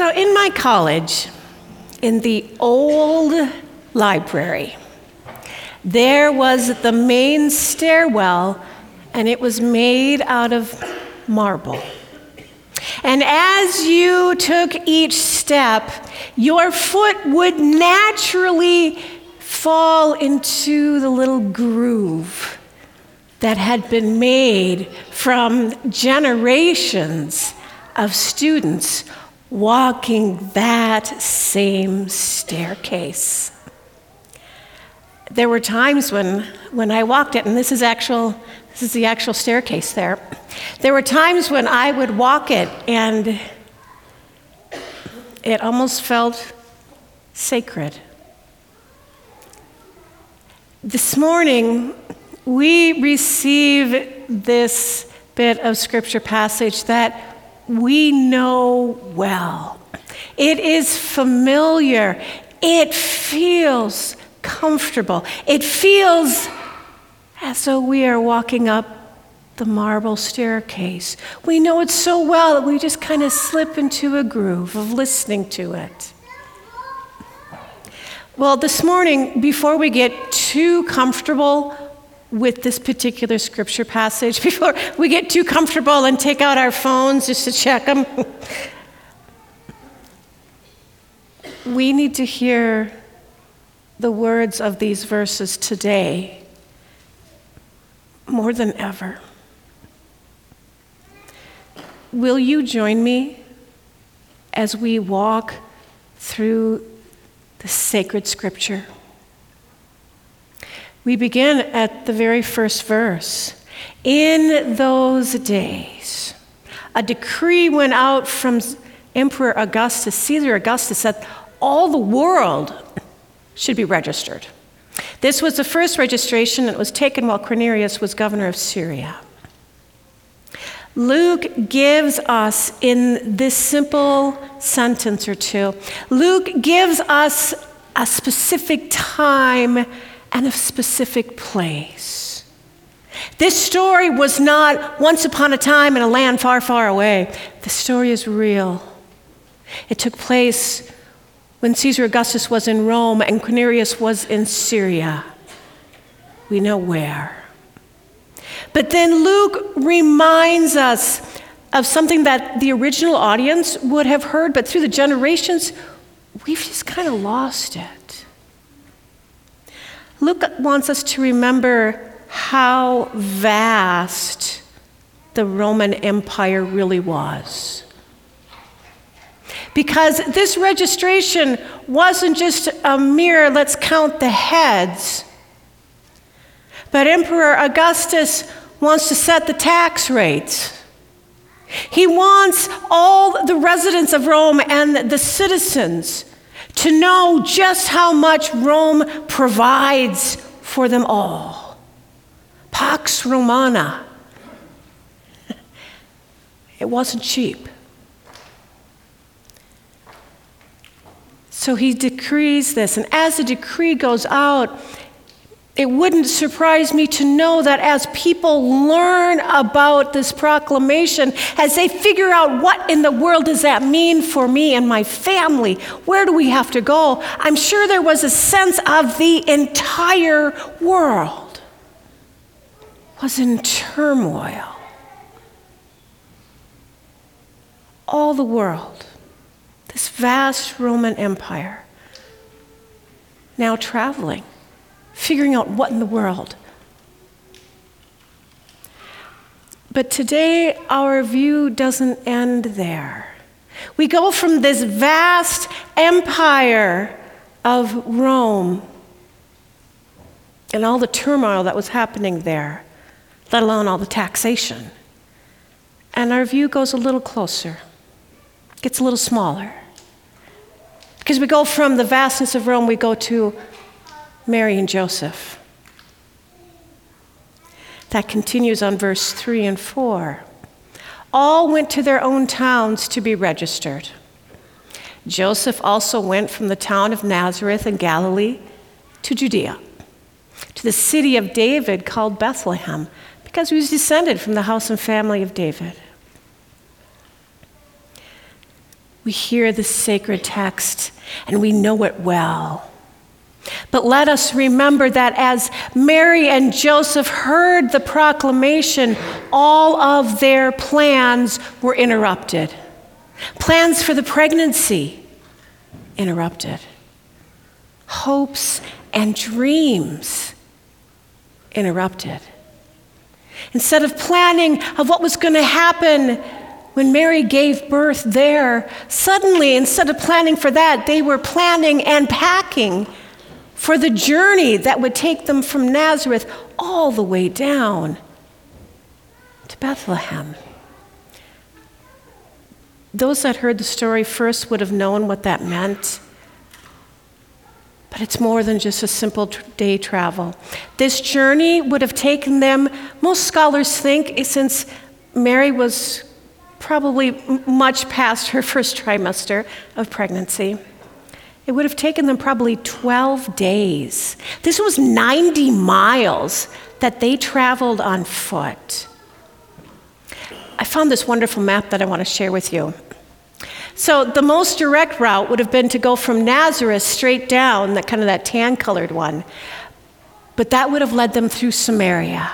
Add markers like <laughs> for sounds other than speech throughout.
So, in my college, in the old library, there was the main stairwell, and it was made out of marble. And as you took each step, your foot would naturally fall into the little groove that had been made from generations of students walking that same staircase. There were times when, when I walked it, and this is actual, this is the actual staircase there. There were times when I would walk it and it almost felt sacred. This morning, we receive this bit of scripture passage that we know well. It is familiar. It feels comfortable. It feels as though we are walking up the marble staircase. We know it so well that we just kind of slip into a groove of listening to it. Well, this morning, before we get too comfortable with this particular scripture passage, <laughs> before we get too comfortable and take out our phones just to check them, <laughs> we need to hear the words of these verses today more than ever. Will you join me as we walk through the sacred scripture? We begin at the very first verse. In those days, a decree went out from Emperor Augustus, Caesar Augustus, that all the world should be registered. This was the first registration, that was taken while Quirinius was governor of Syria. Luke gives us in this simple sentence or two, Luke gives us a specific time and a specific place. This story was not once upon a time in a land far, far away. The story is real. It took place when Caesar Augustus was in Rome and Quirinius was in Syria. We know where. But then Luke reminds us of something that the original audience would have heard, but through the generations, we've just kind of lost it. Luke wants us to remember how vast the Roman Empire really was. Because this registration wasn't just a mere let's count the heads but Emperor Augustus wants to set the tax rates. He wants all the residents of Rome and the citizens to know just how much Rome provides for them all. Pax Romana. It wasn't cheap. So he decrees this, and as the decree goes out, it wouldn't surprise me to know that as people learn about this proclamation, as they figure out what in the world does that mean for me and my family, where do we have to go? I'm sure there was a sense of the entire world was in turmoil. All the world, this vast Roman Empire, now traveling figuring out what in the world. But today, our view doesn't end there. We go from this vast empire of Rome and all the turmoil that was happening there, let alone all the taxation. And our view goes a little closer, gets a little smaller. Because we go from the vastness of Rome, we go to Mary and Joseph. That continues on verse 3 and 4. All went to their own towns to be registered. Joseph also went from the town of Nazareth in Galilee to Judea, to the city of David called Bethlehem, because he was descended from the house and family of David. we hear the sacred text and we know it well. But let us remember that as Mary and Joseph heard the proclamation, all of their plans were interrupted. Plans for the pregnancy interrupted. Hopes and dreams interrupted. Instead of planning of what was going to happen when Mary gave birth there, suddenly, instead of planning for that, they were planning and packing for the journey that would take them from Nazareth all the way down to Bethlehem. Those that heard the story first would have known what that meant. But it's more than just a simple day travel. This journey would have taken them, most scholars think, eh, since Mary was probably much past her <laughs> first trimester of pregnancy. It would have taken them probably 12 days. This was 90 miles that they traveled on foot. I found this wonderful map that I want to share with you. So the most direct route would have been to go from Nazareth straight down, that kind of that tan colored one. But that would have led them through Samaria.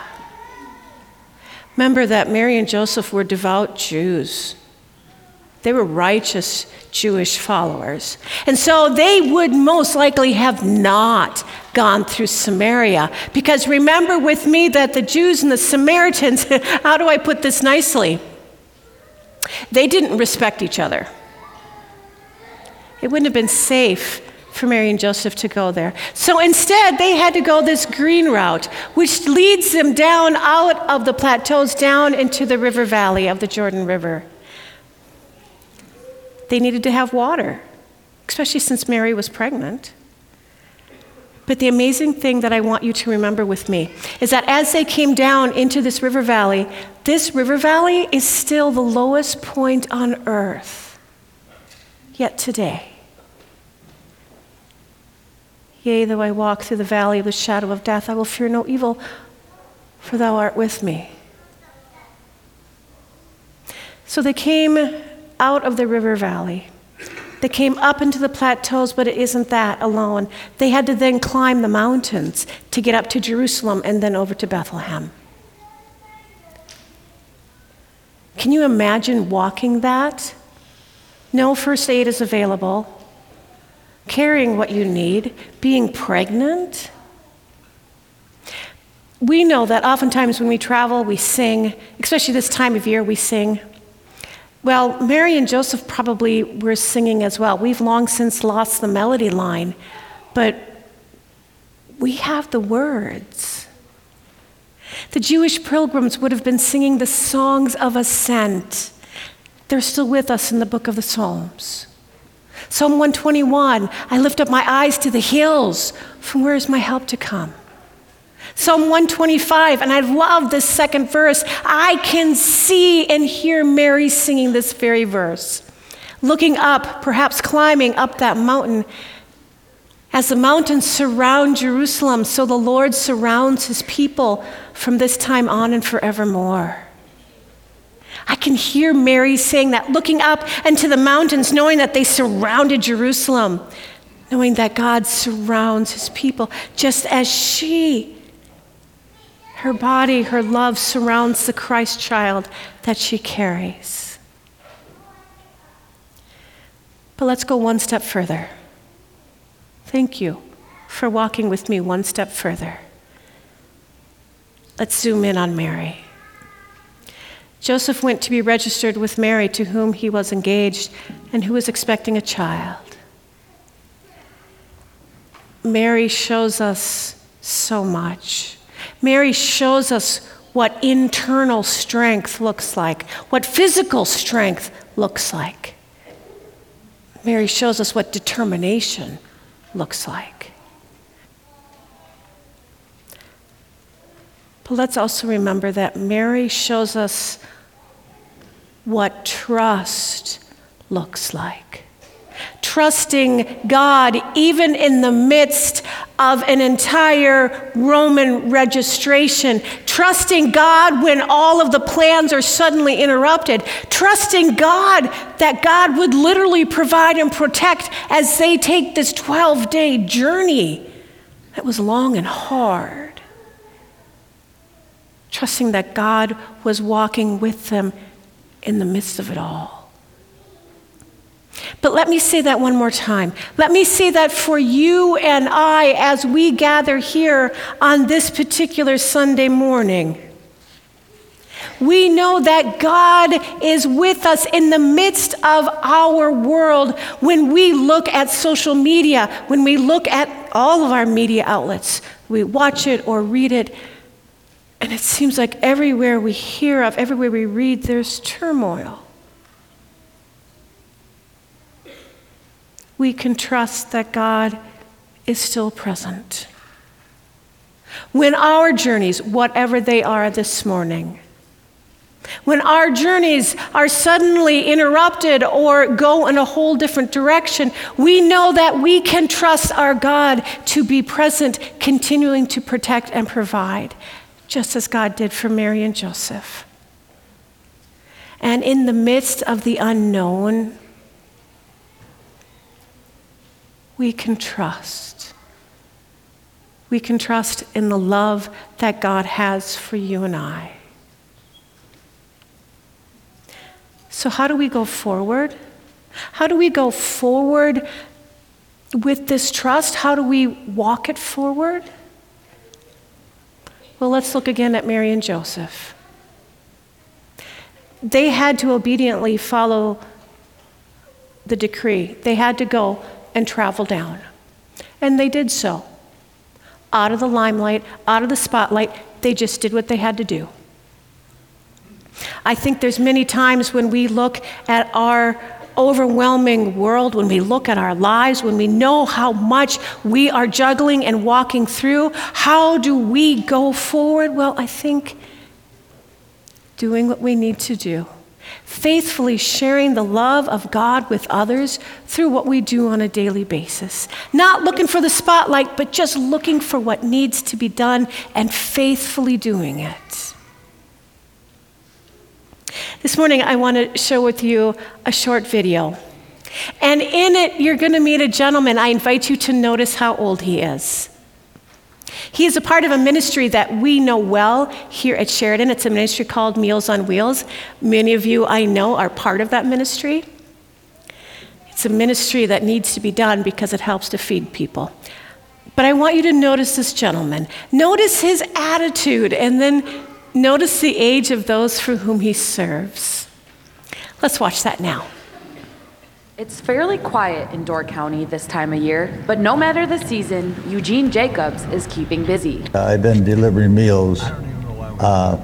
Remember that Mary and Joseph were devout Jews. They were righteous Jewish followers. And so they would most likely have not gone through Samaria. Because remember with me that the Jews and the Samaritans, <laughs> how do I put this nicely? They didn't respect each other. It wouldn't have been safe for Mary and Joseph to go there. So instead, they had to go this green route, which leads them down out of the plateaus down into the river valley of the Jordan River. They needed to have water, especially since Mary was pregnant. But the amazing thing that I want you to remember with me is that as they came down into this river valley, this river valley is still the lowest point on earth, yet today. Yea, though I walk through the valley of the shadow of death, I will fear no evil, for thou art with me. So they came out of the river valley. They came up into the plateaus, but it isn't that alone. They had to then climb the mountains to get up to Jerusalem and then over to Bethlehem. Can you imagine walking that? No first aid is available carrying what you need, being pregnant. We know that oftentimes when we travel, we sing, especially this time of year, we sing. Well, Mary and Joseph probably were singing as well. We've long since lost the melody line, but we have the words. The Jewish pilgrims would have been singing the songs of ascent. They're still with us in the book of the Psalms. Psalm 121 I lift up my eyes to the hills. From where is my help to come? Psalm 125, and I love this second verse. I can see and hear Mary singing this very verse. Looking up, perhaps climbing up that mountain. As the mountains surround Jerusalem, so the Lord surrounds his people from this time on and forevermore. I can hear Mary saying that, looking up into the mountains, knowing that they surrounded Jerusalem, knowing that God surrounds his people, just as she, her body, her love surrounds the Christ child that she carries. But let's go one step further. Thank you for walking with me one step further. Let's zoom in on Mary. Joseph went to be registered with Mary, to whom he was engaged and who was expecting a child. Mary shows us so much. Mary shows us what internal strength looks like, what physical strength looks like. Mary shows us what determination looks like. But let's also remember that Mary shows us what trust looks like. Trusting God even in the midst of an entire Roman registration, trusting God when all of the plans are suddenly interrupted, trusting God that God would literally provide and protect as they take this 12 day journey. That was long and hard, trusting that God was walking with them in the midst of it all. But let me say that one more time. Let me say that for you and I as we gather here on this particular Sunday morning. We know that God is with us in the midst of our world when we look at social media, when we look at all of our media outlets. We watch it or read it, and it seems like everywhere we hear of, everywhere we read, there's turmoil. We can trust that God is still present. When our journeys, whatever they are this morning, when our journeys are suddenly interrupted or go in a whole different direction, we know that we can trust our God to be present, continuing to protect and provide, just as God did for Mary and Joseph. And in the midst of the unknown, we can trust. We can trust in the love that God has for you and I. So, how do we go forward? How do we go forward with this trust? How do we walk it forward? Well, let's look again at Mary and Joseph. They had to obediently follow the decree, they had to go and travel down. And they did so. Out of the limelight, out of the spotlight, they just did what they had to do. I think there's many times when we look at our overwhelming world, when we look at our lives, when we know how much we are juggling and walking through, how do we go forward? Well, I think doing what we need to do faithfully sharing the love of God with others through what we do on a daily basis. Not looking for the spotlight, but just looking for what needs to be done and faithfully doing it. This morning, I want to share with you a short video. And in it, you're going to meet a gentleman. I invite you to notice how old he is. He is a part of a ministry that we know well here at Sheridan. It's a ministry called Meals on Wheels. Many of you I know are part of that ministry. It's a ministry that needs to be done because it helps to feed people. But I want you to notice this gentleman. Notice his attitude, and then notice the age of those for whom he serves. Let's watch that now. It's fairly quiet in Door County this time of year, but no matter the season, Eugene Jacobs is keeping busy. I've been delivering meals uh,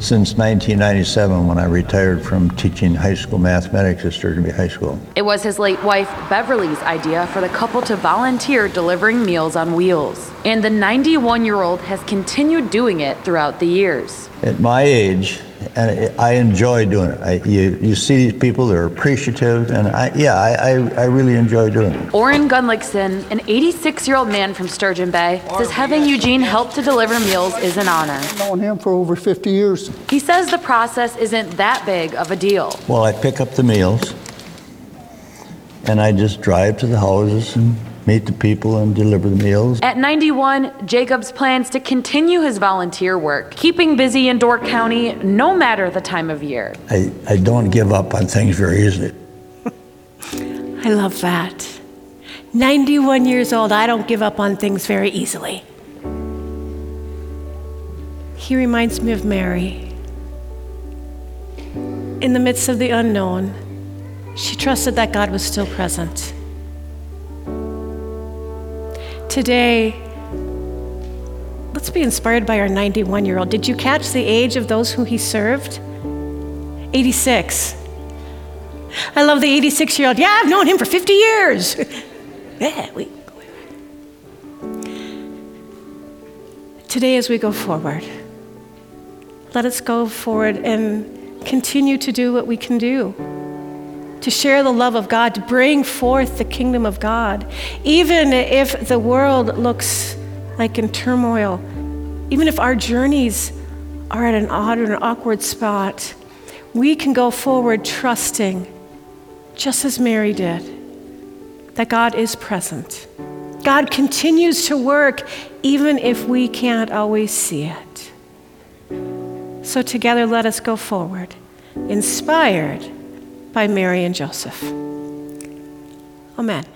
since 1997 when I retired from teaching high school mathematics at Sturgeon Bay High School. It was his late wife, Beverly's idea for the couple to volunteer delivering meals on wheels. And the 91 year old has continued doing it throughout the years. At my age, and I enjoy doing it. I, you, you see these people, they're appreciative, and I, yeah, I, I, I really enjoy doing it. Orrin Gunlickson, an 86 year old man from Sturgeon Bay, says having Eugene help to deliver meals is an honor. I've known him for over 50 years. He says the process isn't that big of a deal. Well, I pick up the meals, and I just drive to the houses and meet the people and deliver the meals. At 91, Jacobs plans to continue his volunteer work, keeping busy in Door County no matter the time of year. I, I don't give up on things very easily. <laughs> I love that. 91 years old, I don't give up on things very easily. He reminds me of Mary. In the midst of the unknown, she trusted that God was still present. Today, let's be inspired by our 91 year old. Did you catch the age of those who he served? 86. I love the 86 year old. Yeah, I've known him for 50 years. <laughs> yeah, we. Today, as we go forward, let us go forward and continue to do what we can do. To share the love of God, to bring forth the kingdom of God. Even if the world looks like in turmoil, even if our journeys are at an odd or an awkward spot, we can go forward trusting, just as Mary did, that God is present. God continues to work even if we can't always see it. So, together, let us go forward, inspired by Mary and Joseph. Amen.